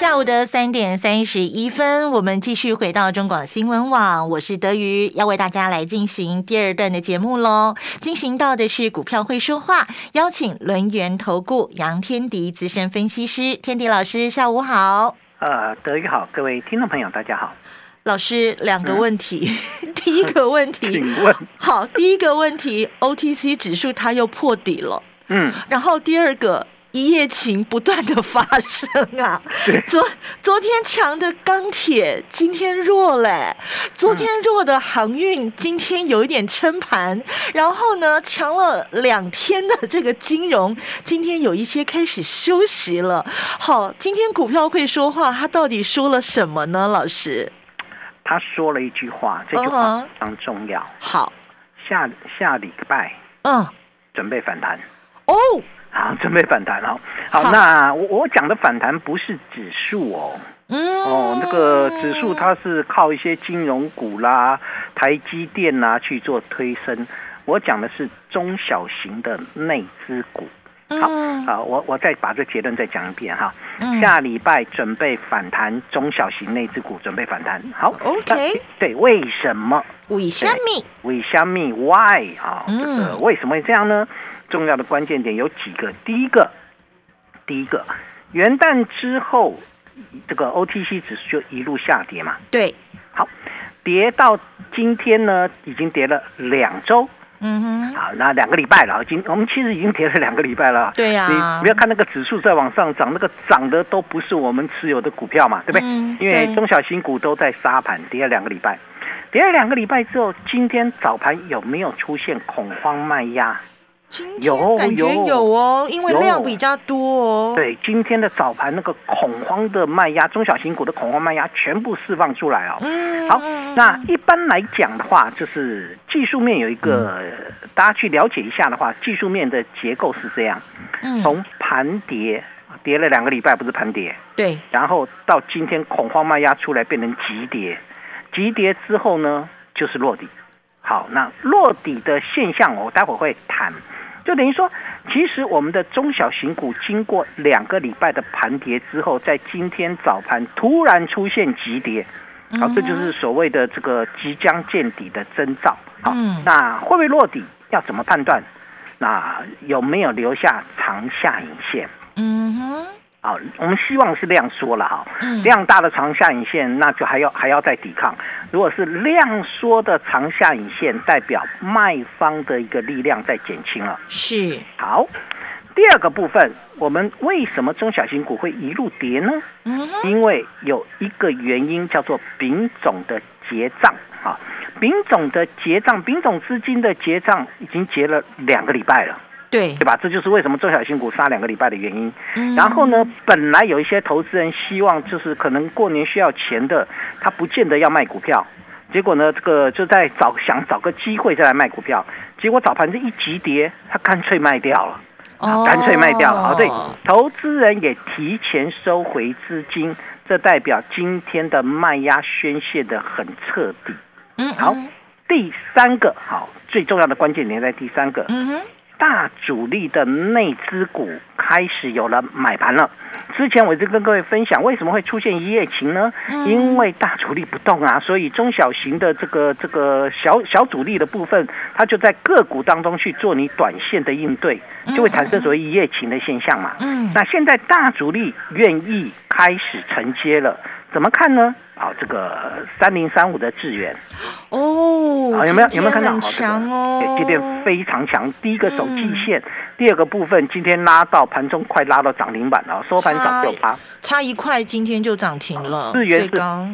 下午的三点三十一分，我们继续回到中广新闻网，我是德瑜，要为大家来进行第二段的节目喽。进行到的是股票会说话，邀请轮源投顾杨天迪资深分析师，天迪老师，下午好。呃，德瑜好，各位听众朋友，大家好。老师，两个问题，第一个问题，请问，好，第一个问题，OTC 指数它又破底了，嗯，然后第二个。一夜情不断的发生啊！昨昨天强的钢铁，今天弱嘞；昨天弱的航运，今天有一点撑盘。然后呢，强了两天的这个金融，今天有一些开始休息了。好，今天股票会说话，他到底说了什么呢？老师，他说了一句话，这句话非常重要。好，下下礼拜，嗯，准备反弹哦。好，准备反弹哦。好，那我我讲的反弹不是指数哦，嗯，哦，那个指数它是靠一些金融股啦、台积电呐去做推升。我讲的是中小型的内资股。好，好，我我再把这结论再讲一遍哈。下礼拜准备反弹，中小型内资股准备反弹。好，OK，对，为什么？为什么？为什么？Why？啊，这个为什么会这样呢？重要的关键点有几个，第一个，第一个，元旦之后，这个 OTC 指数就一路下跌嘛。对，好，跌到今天呢，已经跌了两周。嗯哼，好，那两个礼拜了，今我们其实已经跌了两个礼拜了。对呀，你不要看那个指数在往上涨，那个涨的都不是我们持有的股票嘛，对不对？嗯，因为中小型股都在杀盘，跌了两个礼拜，跌了两个礼拜之后，今天早盘有没有出现恐慌卖压？有感觉有。哦，因为量比较多哦。对，今天的早盘那个恐慌的卖压，中小型股的恐慌卖压全部释放出来哦。嗯，好，那一般来讲的话，就是技术面有一个，大家去了解一下的话，技术面的结构是这样：从盘跌跌了两个礼拜，不是盘跌，对，然后到今天恐慌卖压出来变成急跌，急跌之后呢，就是落底。好，那落底的现象，我待会会谈。就等于说，其实我们的中小型股经过两个礼拜的盘跌之后，在今天早盘突然出现急跌，好，这就是所谓的这个即将见底的征兆。好，那会不会落底？要怎么判断？那有没有留下长下影线？嗯哼。好，我们希望是量缩了哈，量大的长下影线，那就还要还要再抵抗。如果是量缩的长下影线，代表卖方的一个力量在减轻了。是好，第二个部分，我们为什么中小型股会一路跌呢？嗯，因为有一个原因叫做丙种的结账啊，丙种的结账，丙种资金的结账已经结了两个礼拜了。对，对吧？这就是为什么中小新股杀两个礼拜的原因。然后呢，本来有一些投资人希望，就是可能过年需要钱的，他不见得要卖股票。结果呢，这个就在找想找个机会再来卖股票。结果早盘这一急跌，他干脆卖掉了，干脆卖掉了。哦，对，投资人也提前收回资金，这代表今天的卖压宣泄的很彻底。嗯，好，第三个好，最重要的关键点在第三个。嗯哼。大主力的内资股开始有了买盘了。之前我就跟各位分享，为什么会出现一夜情呢？因为大主力不动啊，所以中小型的这个这个小小主力的部分，它就在个股当中去做你短线的应对，就会产生所谓一夜情的现象嘛。嗯，那现在大主力愿意开始承接了。怎么看呢？好，这个三零三五的智源哦，好有没有有没有看到？好强哦，今天非常强。第一个手季线，第二个部分今天拉到盘中快拉到涨停板了，收盘涨六八，差一块今天就涨停了。智源是，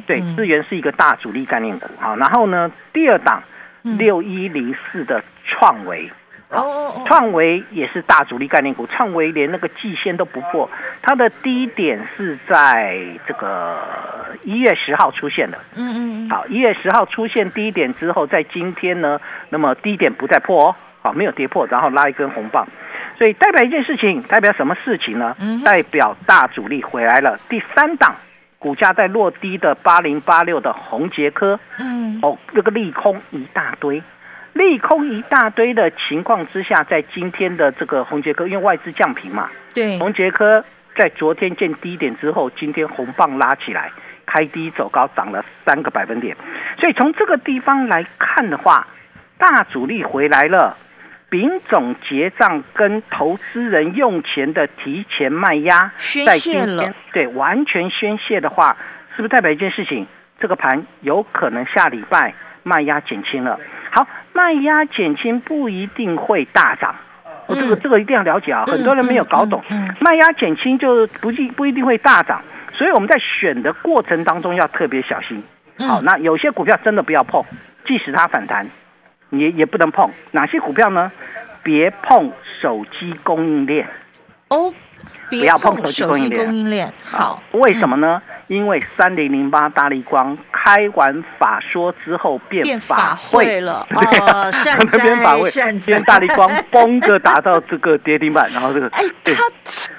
对，智源是一个大主力概念股。好，然后呢，第二档六一零四的创维，哦哦哦，创维也是大主力概念股，创维连那个季线都不破，它的低点是在这个一月十号出现的。嗯嗯嗯，好，一月十号出现低点之后，在今天呢，那么低点不再破哦，好，没有跌破，然后拉一根红棒，所以代表一件事情，代表什么事情呢？嗯代表大主力回来了。第三档股价在落低的八零八六的红杰科，嗯，哦，这个利空一大堆，利空一大堆的情况之下，在今天的这个红杰科，因为外资降平嘛，对，红杰科在昨天见低点之后，今天红棒拉起来，开低走高，涨了三个百分点。所以从这个地方来看的话，大主力回来了。丙种结账跟投资人用钱的提前卖压，宣在今天对完全宣泄的话，是不是代表一件事情？这个盘有可能下礼拜卖压减轻了。好，卖压减轻不一定会大涨，我、这个嗯这个一定要了解啊，嗯很多人没有搞懂。卖压减轻就不一不一定会大涨，所以我们在选的过程当中要特别小心。嗯好，那有些股票真的不要碰，即使它反弹，也也不能碰。哪些股票呢？别碰手机供应链。哦，不不要碰手机供应链。供应链，好，为什么呢？因为三零零八大力光开完法说之后变变法法会了。哦善变法会。哉善，哉。变大力光崩的打到这个跌停板，然后这个 哎，对。他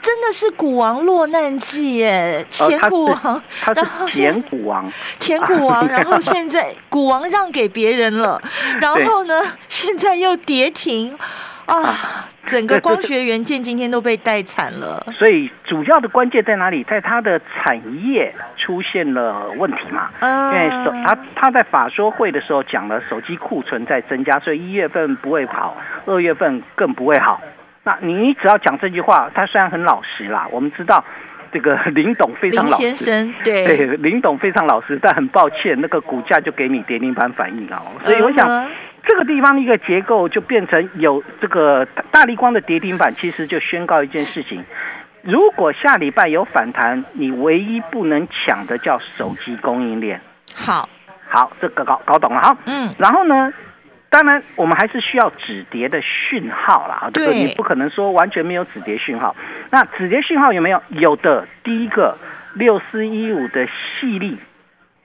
真的是股王落难记耶，前呃他是股王，他是前股王，前股王，然后现在股王让给别人了，然后呢，现在又跌停，啊，整个光学元件今天都被带惨了。所以主要的关键在哪里？在它的产业出现了问题嘛。因为手嗯，他他在法说会的时候讲了手机库存在增加，所以一月份不会好，二月份更不会好。那你只要讲这句话，他虽然很老实啦，我们知道这个林董非常老实，先生，对，对林董非常老实，但很抱歉，那个股价就给你跌停板反应啊。所以我想。这个地方的一个结构就变成有这个大力光的跌停板，其实就宣告一件事情：如果下礼拜有反弹，你唯一不能抢的叫手机供应链。好，好，这个搞搞懂了哈。嗯，然后呢，当然我们还是需要止跌的讯号啦。这个对你不可能说完全没有止跌讯号。那止跌讯号有没有？有的。第一个六四一五的细粒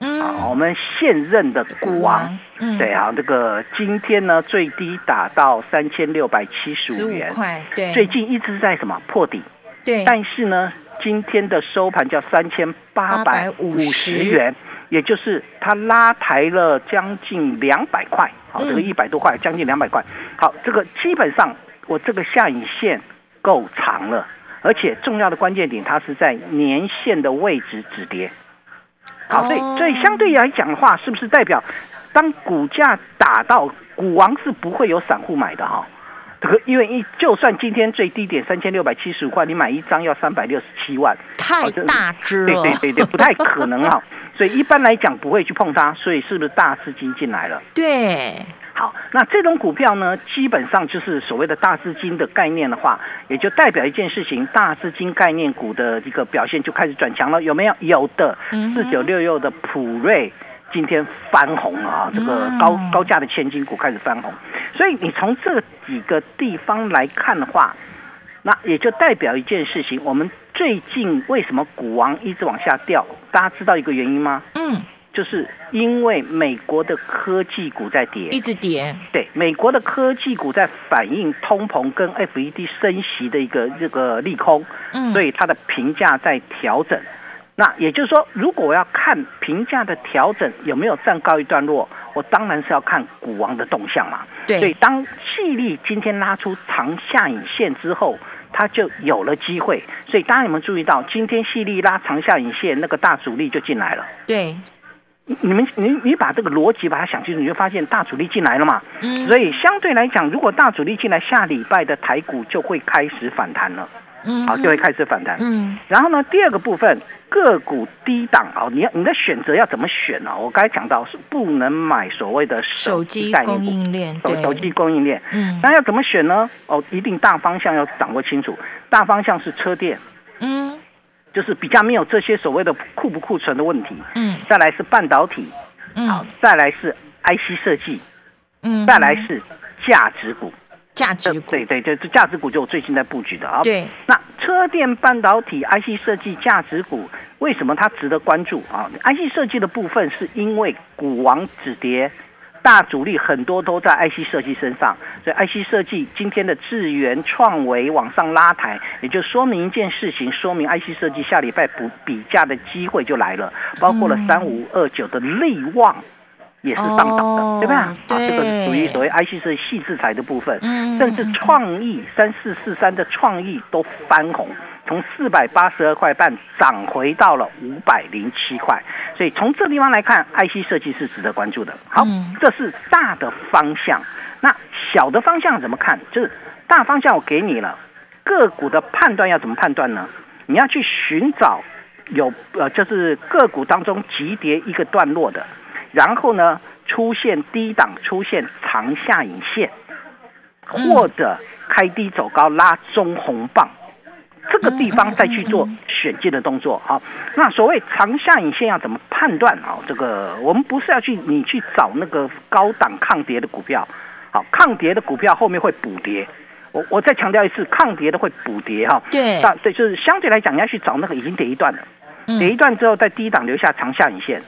啊，我嗯，们现任的股王。，嗯，对啊，这个今天呢最低打到三千六百七十十五五元，块，对，最近一直在什么破底，对，但是呢今天的收盘叫三千八百五十元，也就是它拉抬了将近两百块，好，这个嗯。一百多块，将近两百块，好，这个基本上我这个下影线够长了，而且重要的关键点，它是在年线的位置止跌。好，所以哦所以相对来讲的话，是不是代表当股价打到股王是不会有散户买的哈？这个因为一就算今天最低点三千六百七十五块，你买一张要三百六十七万，太大只对了，对对对，不太可能哈。所以一般来讲不会去碰它，所以是不是大资金进来了？对，好，那这种股票呢，基本上就是所谓的大资金的概念的话，也就代表一件事情，大资金概念股的一个表现就开始转强了，有没有？有的四九六六的普瑞今天翻红了啊，这个嗯高高价的千金股开始翻红，所以你从这几个地方来看的话，那也就代表一件事情，我们最近为什么股王一直往下掉？大家知道一个原因吗？嗯，就是因为美国的科技股在跌，一直跌，对，美国的科技股在反映通膨跟 FED 升息的一个这个利空，嗯，所以它的评价在调整。那也就是说，如果我要看评价的调整有没有暂告一段落，我当然是要看股王的动向嘛。对所以对，当细粒今天拉出长下影线之后，它就有了机会。所以大家有没有注意到，今天细粒拉长下影线，那个大主力就进来了。对，你你们你你把这个逻辑把它想清楚，你就发现大主力进来了嘛。嗯，所以相对来讲，如果大主力进来，下礼拜的台股就会开始反弹了，嗯，好，就会开始反弹。嗯，然后呢，第二个部分，个股低档啊，你要你的选择要怎么选呢、我刚才讲到是不能买所谓的手机供概念股，应链，手手机供应链。嗯，那要怎么选呢？哦，一定大方向要掌握清楚，大方向是车电，嗯就是比较没有这些所谓的库不库存的问题。嗯再来是半导体，好嗯，再来是 IC 设计，嗯，再来是价值股。价值股，对对对，这价值股就我最近在布局的啊。对，那车电半导体、IC 设计价值股，为什么它值得关注啊？IC 设计的部分是因为股王止跌。大主力很多都在 IC 设计身上，所以 IC 设计今天的智源创维往上拉抬，也就说明一件事情，说明 IC 设计下礼拜补比价的机会就来了，包括了三五二九的利旺。也是上涨的，对吧？啊，这个属于所谓 IC 设计细制裁的部分，甚至创意三四四三的创意都翻红，从四百八十二块半涨回到了五百零七块，所以从这地方来看，IC 设计是值得关注的。好，这是大的方向，那小的方向怎么看？就是大方向我给你了，个股的判断要怎么判断呢？你要去寻找有呃，就是个股当中急跌一个段落的。然后呢，出现低档出现长下影线，或者开低走高拉中红棒，这个地方再去做选进的动作。好，那所谓长下影线要怎么判断啊？这个我们不是要去你去找那个高档抗跌的股票，好，抗跌的股票后面会补跌。我我再强调一次，抗跌的会补跌哈。对，那对，就是相对来讲，你要去找那个已经跌一段的，跌一段之后在低档留下长下影线。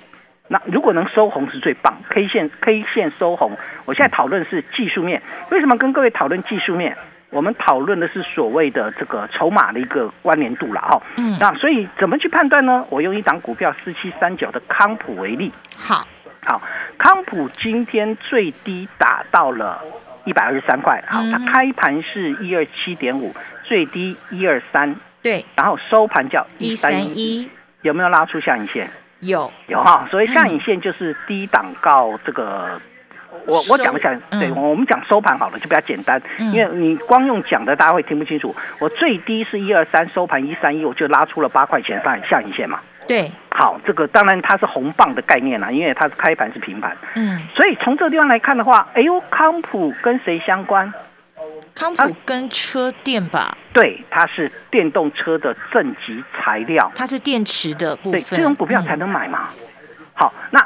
那如果能收红是最棒，K 线 K 线收红。我现在讨论是技术面，为什么跟各位讨论技术面？我们讨论的是所谓的这个筹码的一个关联度了哈。嗯。那所以怎么去判断呢？我用一档股票四七三九的康普为例。好。好，康普今天最低打到了一百二十三块。好，它开盘是一二七点五，最低一二三。对。然后收盘叫一三一，有没有拉出下影线？有有哈，所以下影线就是低档告这个，我我讲一下，对，我们讲收盘好了，就比较简单，因为你光用讲的，大家会听不清楚。我最低是一二三，收盘一三一，我就拉出了八块钱上下影线嘛。对，好，这个当然它是红棒的概念啦，因为它是开盘是平盘。嗯，所以从这个地方来看的话，哎呦，康普跟谁相关？康普跟车电吧，对，它是电动车的正极材料，它是电池的部分，这种股票才能买嘛。好，那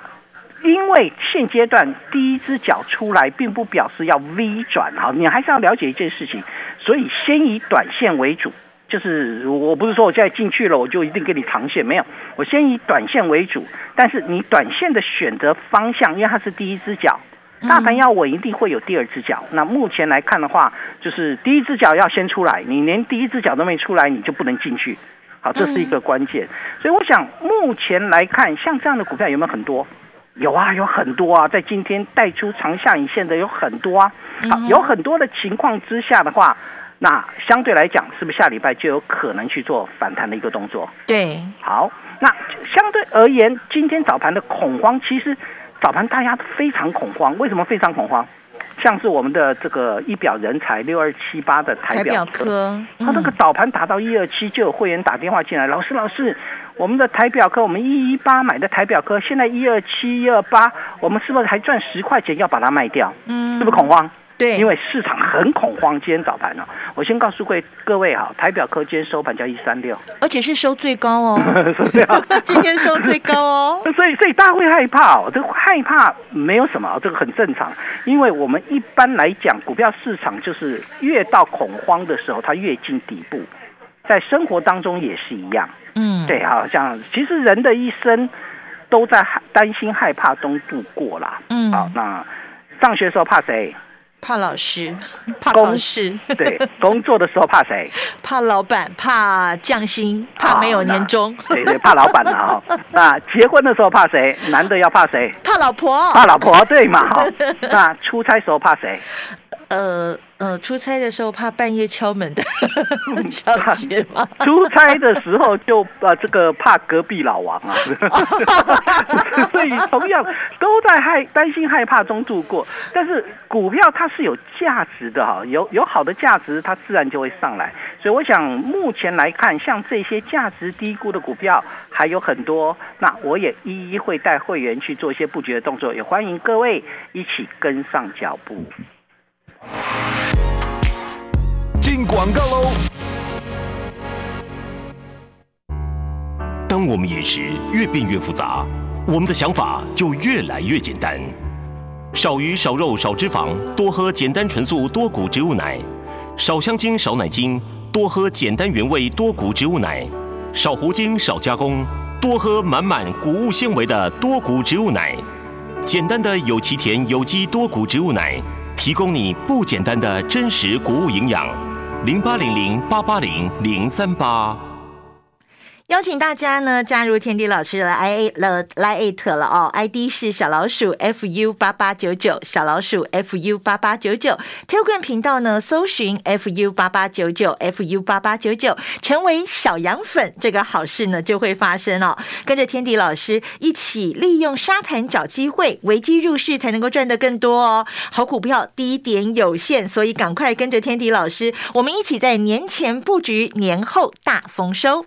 因为现阶段第一只脚出来，并不表示要 V 转，哈，你还是要了解一件事情，所以先以短线为主，就是我不是说我现在进去了，我就一定给你长线，没有，我先以短线为主，但是你短线的选择方向，因为它是第一只脚。大盘要稳，一定会有第二只脚。那目前来看的话，就是第一只脚要先出来，你连第一只脚都没出来，你就不能进去。好，这是一个关键。所以我想，目前来看，像这样的股票有没有很多？有啊，有很多啊，在今天带出长下影线的有很多啊。好，有很多的情况之下的话，那相对来讲，是不是下礼拜就有可能去做反弹的一个动作？对。好，那相对而言，今天早盘的恐慌其实。早盘大家非常恐慌，为什么非常恐慌？像是我们的这个一表人才六二七八的台表科，他那个早盘打到一二七，就有会员打电话进来，老师老师，我们的台表科，我们一一八买的台表科，现在一二七一二八，我们是不是还赚十块钱要把它卖掉？嗯，是不是恐慌？对，因为市场很恐慌，今天早盘呢，我先告诉各位各位哈，台表科今天收盘价一三六，而且是收最高哦，今天收最高哦，所以所以大家会害怕哦，这害怕没有什么，这个很正常，因为我们一般来讲，股票市场就是越到恐慌的时候，它越进底部，在生活当中也是一样，嗯，对啊，像其实人的一生都在担心害怕中度过啦，嗯，好，那上学的时候怕谁？怕老师，怕考试。对，工作的时候怕谁？怕老板，怕降薪，怕没有年终。对对，怕老板啊！那结婚的时候怕谁？男的要怕谁？怕老婆。怕老婆，对嘛？那出差时候怕谁？呃呃，出差的时候怕半夜敲门的 小姐吗？出差的时候就呃这个怕隔壁老王啊，所以同样都在害担心害怕中度过。但是股票它是有价值的哈，有有好的价值，它自然就会上来。所以我想目前来看，像这些价值低估的股票还有很多，那我也一一会带会员去做一些布局的动作，也欢迎各位一起跟上脚步。进广告喽！当我们饮食越变越复杂，我们的想法就越来越简单。少鱼少肉少脂肪，多喝简单纯素多谷植物奶；少香精少奶精，多喝简单原味多谷植物奶；少糊精少加工，多喝满满谷物纤维的多谷植物奶。简单的有其田有机多谷植物奶，提供你不简单的真实谷物营养。零八零零八八零零三八。邀请大家呢加入天地老师的 i a 了 Lite 了哦，ID 是小老鼠 fu 八八九九，小老鼠 fu 八八九九，Telegram 频道呢搜寻 fu 八八九九 fu 八八九九，成为小羊粉，这个好事呢就会发生哦。跟着天地老师一起利用沙盘找机会，危机入市才能够赚得更多哦。好股票低点有限，所以赶快跟着天地老师，我们一起在年前布局，年后大丰收。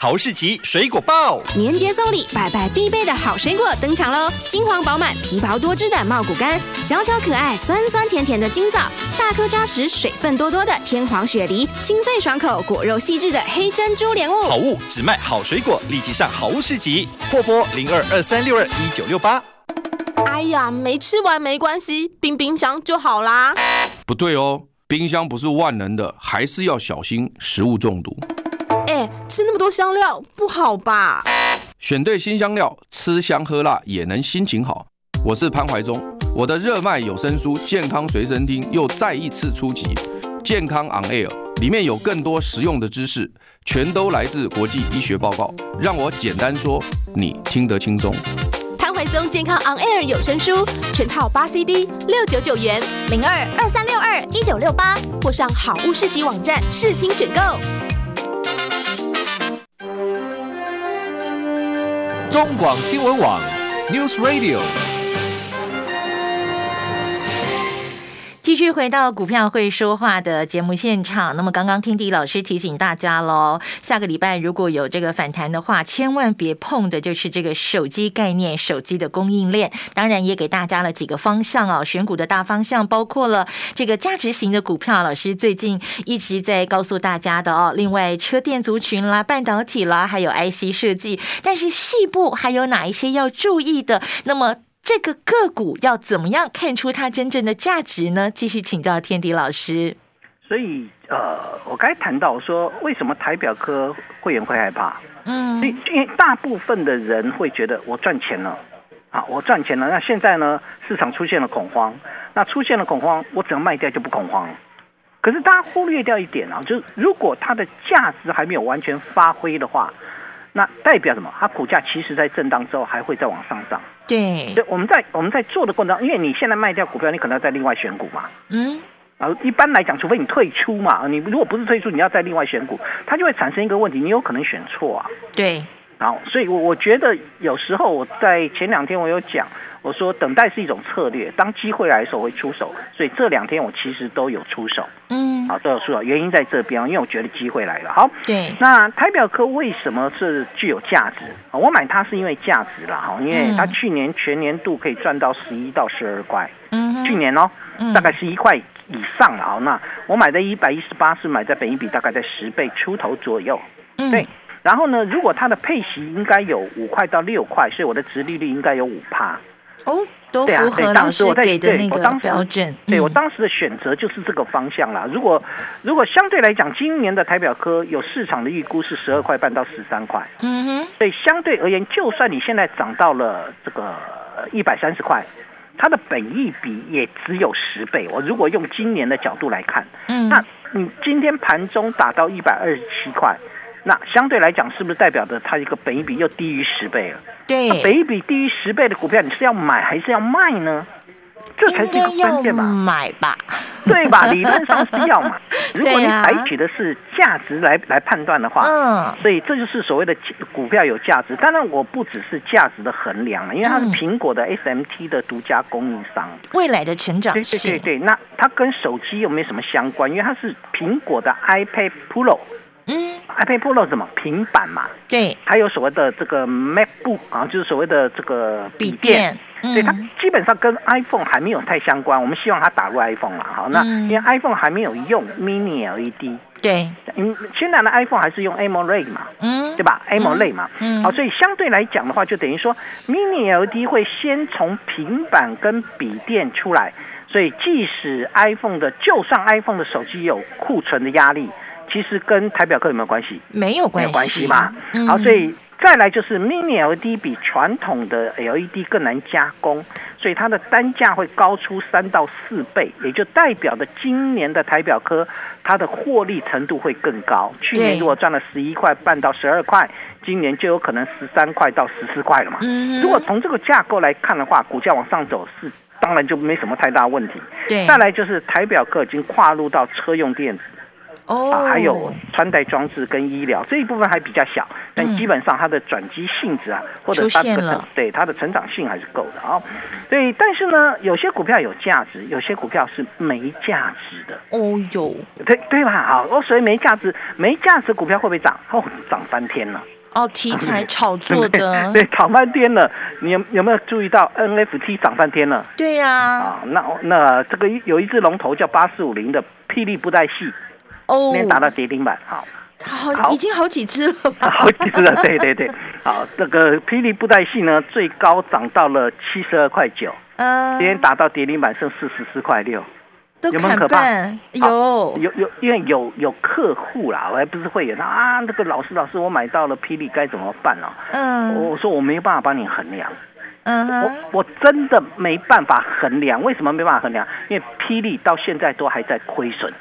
好市集水果报，年节送礼，拜拜必备的好水果登场喽！金黄饱满、皮薄多汁的茂谷柑，小巧可爱、酸酸甜甜的金枣，大颗扎实、水分多多的天皇雪梨，清脆爽口、果肉细致的黑珍珠莲雾。好物只卖好水果，立即上好物市集，破拨零二二三六二一九六八。哎呀，没吃完没关系，冰冰箱就好啦。不对哦，冰箱不是万能的，还是要小心食物中毒。哎，吃那么多香料不好吧？选对新香料，吃香喝辣也能心情好。我是潘怀忠，我的热卖有声书《健康随身听》又再一次出击，《健康 On Air》里面有更多实用的知识，全都来自国际医学报告，让我简单说，你听得轻松。潘怀宗健康 On Air 有声书全套八 CD，六九九元，零二二三六二一九六八，或上好物市集网站试听选购。中广新闻网，News Radio。继续回到股票会说话的节目现场。那么刚刚听迪老师提醒大家喽，下个礼拜如果有这个反弹的话，千万别碰的就是这个手机概念、手机的供应链。当然也给大家了几个方向哦，选股的大方向包括了这个价值型的股票。老师最近一直在告诉大家的哦。另外，车电族群啦、半导体啦，还有 IC 设计。但是细部还有哪一些要注意的？那么。这个个股要怎么样看出它真正的价值呢？继续请教天迪老师。所以，呃，我刚才谈到说，为什么台表科会员会害怕？嗯，因因为大部分的人会觉得我赚钱了，啊，我赚钱了。那现在呢，市场出现了恐慌，那出现了恐慌，我只要卖掉就不恐慌。可是大家忽略掉一点啊，就是如果它的价值还没有完全发挥的话。那代表什么？它股价其实在震荡之后还会再往上涨。对，就我们在我们在做的过程中，因为你现在卖掉股票，你可能要再另外选股嘛。嗯。啊，一般来讲，除非你退出嘛，你如果不是退出，你要再另外选股，它就会产生一个问题，你有可能选错啊。对。然后，所以我我觉得有时候我在前两天我有讲，我说等待是一种策略，当机会来的时候会出手，所以这两天我其实都有出手。嗯，好都有出手，原因在这边，因为我觉得机会来了。好，对。那台表科为什么是具有价值？我买它是因为价值啦，哈，因为它去年全年度可以赚到十一到十二块。嗯，去年哦，大概十一块以上了。好，那我买的一百一十八是买在本一比大概在十倍出头左右。嗯，对。然后呢？如果它的配息应该有五块到六块，所以我的值利率应该有五趴。哦，都符合老师给的那个标准。对我当时的选择就是这个方向啦。如果如果相对来讲，今年的台表科有市场的预估是十二块半到十三块。嗯哼。所以相对而言，就算你现在涨到了这个一百三十块，它的本益比也只有十倍。我如果用今年的角度来看，嗯，那你今天盘中打到一百二十七块。那相对来讲，是不是代表着它一个本益比又低于十倍了？对，本益比低于十倍的股票，你是要买还是要卖呢？这才是一个关键吧。买吧。对吧？理论上是要嘛。如果你采取的是价值来来判断的话，嗯，所以这就是所谓的股票有价值。当然，我不只是价值的衡量了，因为它是嗯苹果的 SMT 的独家供应商。未来的成长对对性对，对，那它跟手机又没有什么相关？因为它是苹果的 iPad Pro。嗯，iPad Pro 是什么平板嘛，对，还有所谓的这个 MacBook 啊，就是所谓的这个笔电。电，对它嗯基本上跟 iPhone 还没有太相关，我们希望它打入 iPhone 了。好，那嗯。因为 iPhone 还没有用 Mini LED，对，嗯，现在的 iPhone 还是用 AMOLED 嘛，嗯，对吧？AMOLED 嘛，嗯。好，所以相对来讲的话，就等于说 Mini LED 会先从平板跟笔电出来，所以即使 iPhone 的，就算 iPhone 的手机有库存的压力，其实跟台表科有没有关系？没没有关系，有关系嘛。嗯好，所以再来就是 Mini LED 比传统的 LED 更难加工，所以它的单价会高出三到四倍，也就代表的今年的台表科它的获利程度会更高。去年如果赚了十一块半到十二块，今年就有可能十三块到十四块了嘛。嗯如果从这个架构来看的话，股价往上走是。当然就没什么太大问题。对，再来就是台表科已经跨入到车用电子，哦，啊，还有穿戴装置跟医疗这一部分还比较小，但嗯基本上它的转机性质啊，或者对它的成长性还是够的啊。对，但是呢，有些股票有价值，有些股票是没价值的，哦哟，对对吧？好，哦，所以没价值，没价值股票会不会涨？哦，涨翻天了。哦，题材炒作的，对，涨翻天了。你有有没有注意到 NFT 涨翻天了对呀，啊？那那这个有一只龙头叫八四五零的霹雳布袋戏，哦。今，天达到跌停板，好。好，好。已经好几只了吧？好几只了，对对对，好，这个霹雳布袋戏呢，最高涨到了七十二块九，嗯，今天打到跌停板剩四十四块六，有没有可怕，有，有有，因为有有客户啦，我还不是会员啊，那个老师老师，我买到了霹雳该怎么办呢、嗯。我说我没有办法帮你衡量，嗯我，我真的没办法衡量，为什么没办法衡量？因为霹雳到现在都还在亏损。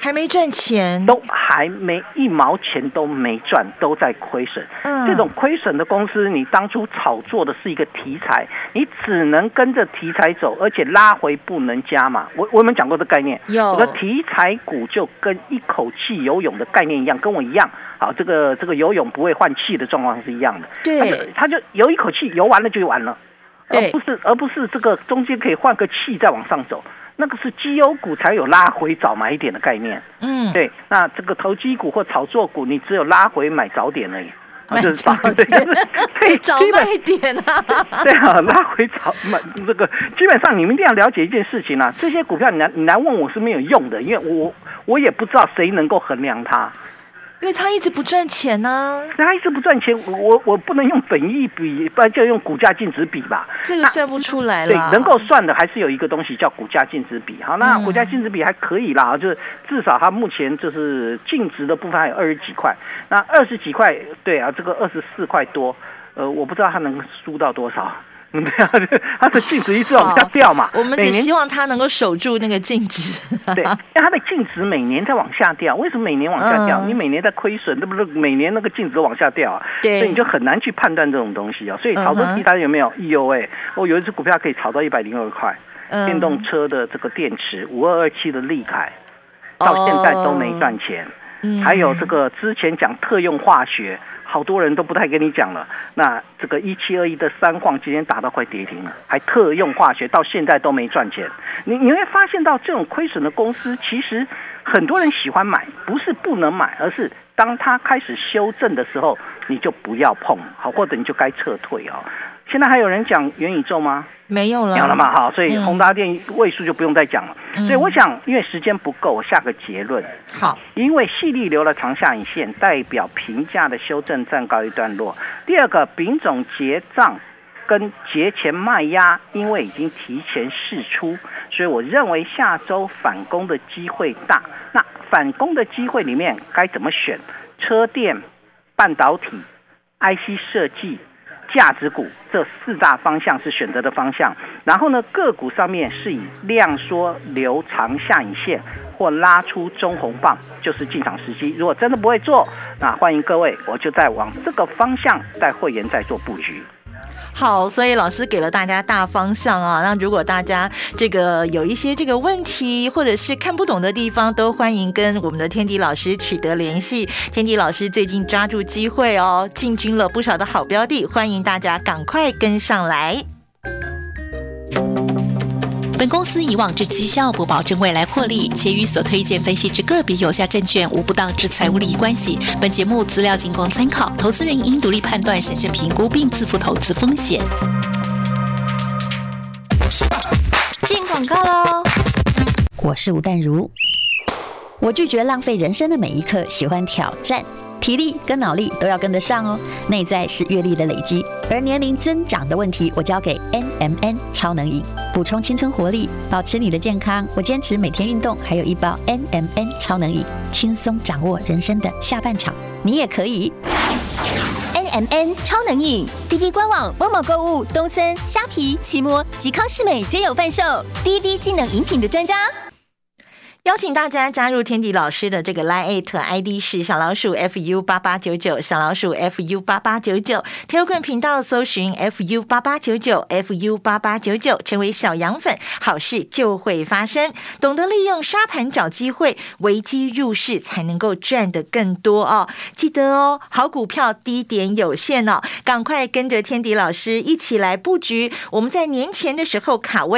还没赚钱，都还没一毛钱都没赚，都在亏损。嗯这种亏损的公司，你当初炒作的是一个题材，你只能跟着题材走，而且拉回不能加嘛。我我有没有讲过这概念？有我的题材股就跟一口气游泳的概念一样，跟我一样。好，这个这个游泳不会换气的状况是一样的。对他就它就游一口气，游完了就完了，而不是而不是这个中间可以换个气再往上走。那个是绩优股才有拉回早买点的概念。嗯，对，那这个投机股或炒作股，你只有拉回买早点而已。就是早 对，点就是 对，找基本卖点啊，对啊，拉回早买这个，基本上你们一定要了解一件事情啊，这些股票你来你来问我是没有用的，因为我我也不知道谁能够衡量它，因为他一直不赚钱呢，它一直不赚钱，我我我不能用本益比，不然就用股价净值比吧。这个算不出来了，，对能够算的还是有一个东西叫股价净值比。好，那嗯股价净值比还可以啦，就是至少它目前就是净值的部分还有二十几块，那二十几块，对啊，这个二十四块多，呃，我不知道它能输到多少。嗯，对啊，它的净值一直往下掉嘛，我们只希望他能够守住那个净值，对，因为它的净值每年在往下掉，为什么每年往下掉？嗯你每年在亏损，那不是？每年那个净值往下掉啊，对所以你就很难去判断这种东西啊。所以炒作题材有没有？有哎，我有一只股票可以炒到一百零二块，嗯电动车的这个电池五二二七的利凯，到现在都没赚钱。嗯还有这个之前讲特用化学，好多人都不太跟你讲了。那这个一七二一的三矿今天打到快跌停了，还特用化学到现在都没赚钱。你你会发现到这种亏损的公司，其实很多人喜欢买，不是不能买，而是当它开始修正的时候，你就不要碰，好，或者你就该撤退哦、现在还有人讲元宇宙吗？没有了，讲了嘛，好，所以嗯宏达电位数就不用再讲了。嗯所以我想，因为时间不够，我下个结论。好，因为细粒留了长下影线，代表评价的修正暂告一段落。第二个，丙种结账跟节前卖压，因为已经提前释出，所以我认为下周反攻的机会大。那反攻的机会里面该怎么选？车电、半导体、IC 设计。价值股这四大方向是选择的方向，然后呢，个股上面是以量缩留长下影线或拉出中红棒，就是进场时机。如果真的不会做，那欢迎各位，我就再往这个方向带会员再做布局。好，所以老师给了大家大方向啊。那如果大家这个有一些这个问题，或者是看不懂的地方，都欢迎跟我们的天地老师取得联系。天地老师最近抓住机会哦，进军了不少的好标的，欢迎大家赶快跟上来。本公司以往之绩效不保证未来获利，且与所推荐分析之个别有价证券无不当之财务利益关系。本节目资料仅供参考，投资人应独立判断、审慎评估并自负投资风险。进广告喽！我是吴淡如，我拒绝浪费人生的每一刻，喜欢挑战，体力跟脑力都要跟得上哦。内在是阅历的累积，而年龄增长的问题，我交给 N M N 超能饮，补充青春活力，保持你的健康。我坚持每天运动，还有一包 N M N 超能饮，轻松掌握人生的下半场，你也可以。N M N 超能饮，DD 官网、某某购物、东森、虾皮、奇摩吉康世美皆有贩售。DD 技能饮品的专家。邀请大家加入天迪老师的这个 Line ID 是小老鼠 fu 八八九九，小老鼠 fu 八八九九，Telegram 频道搜寻 fu 八八九九 fu 八八九九，成为小羊粉，好事就会发生。懂得利用沙盘找机会，危机入市才能够赚得更多哦。记得哦，好股票低点有限哦，赶快跟着天迪老师一起来布局。我们在年前的时候卡位。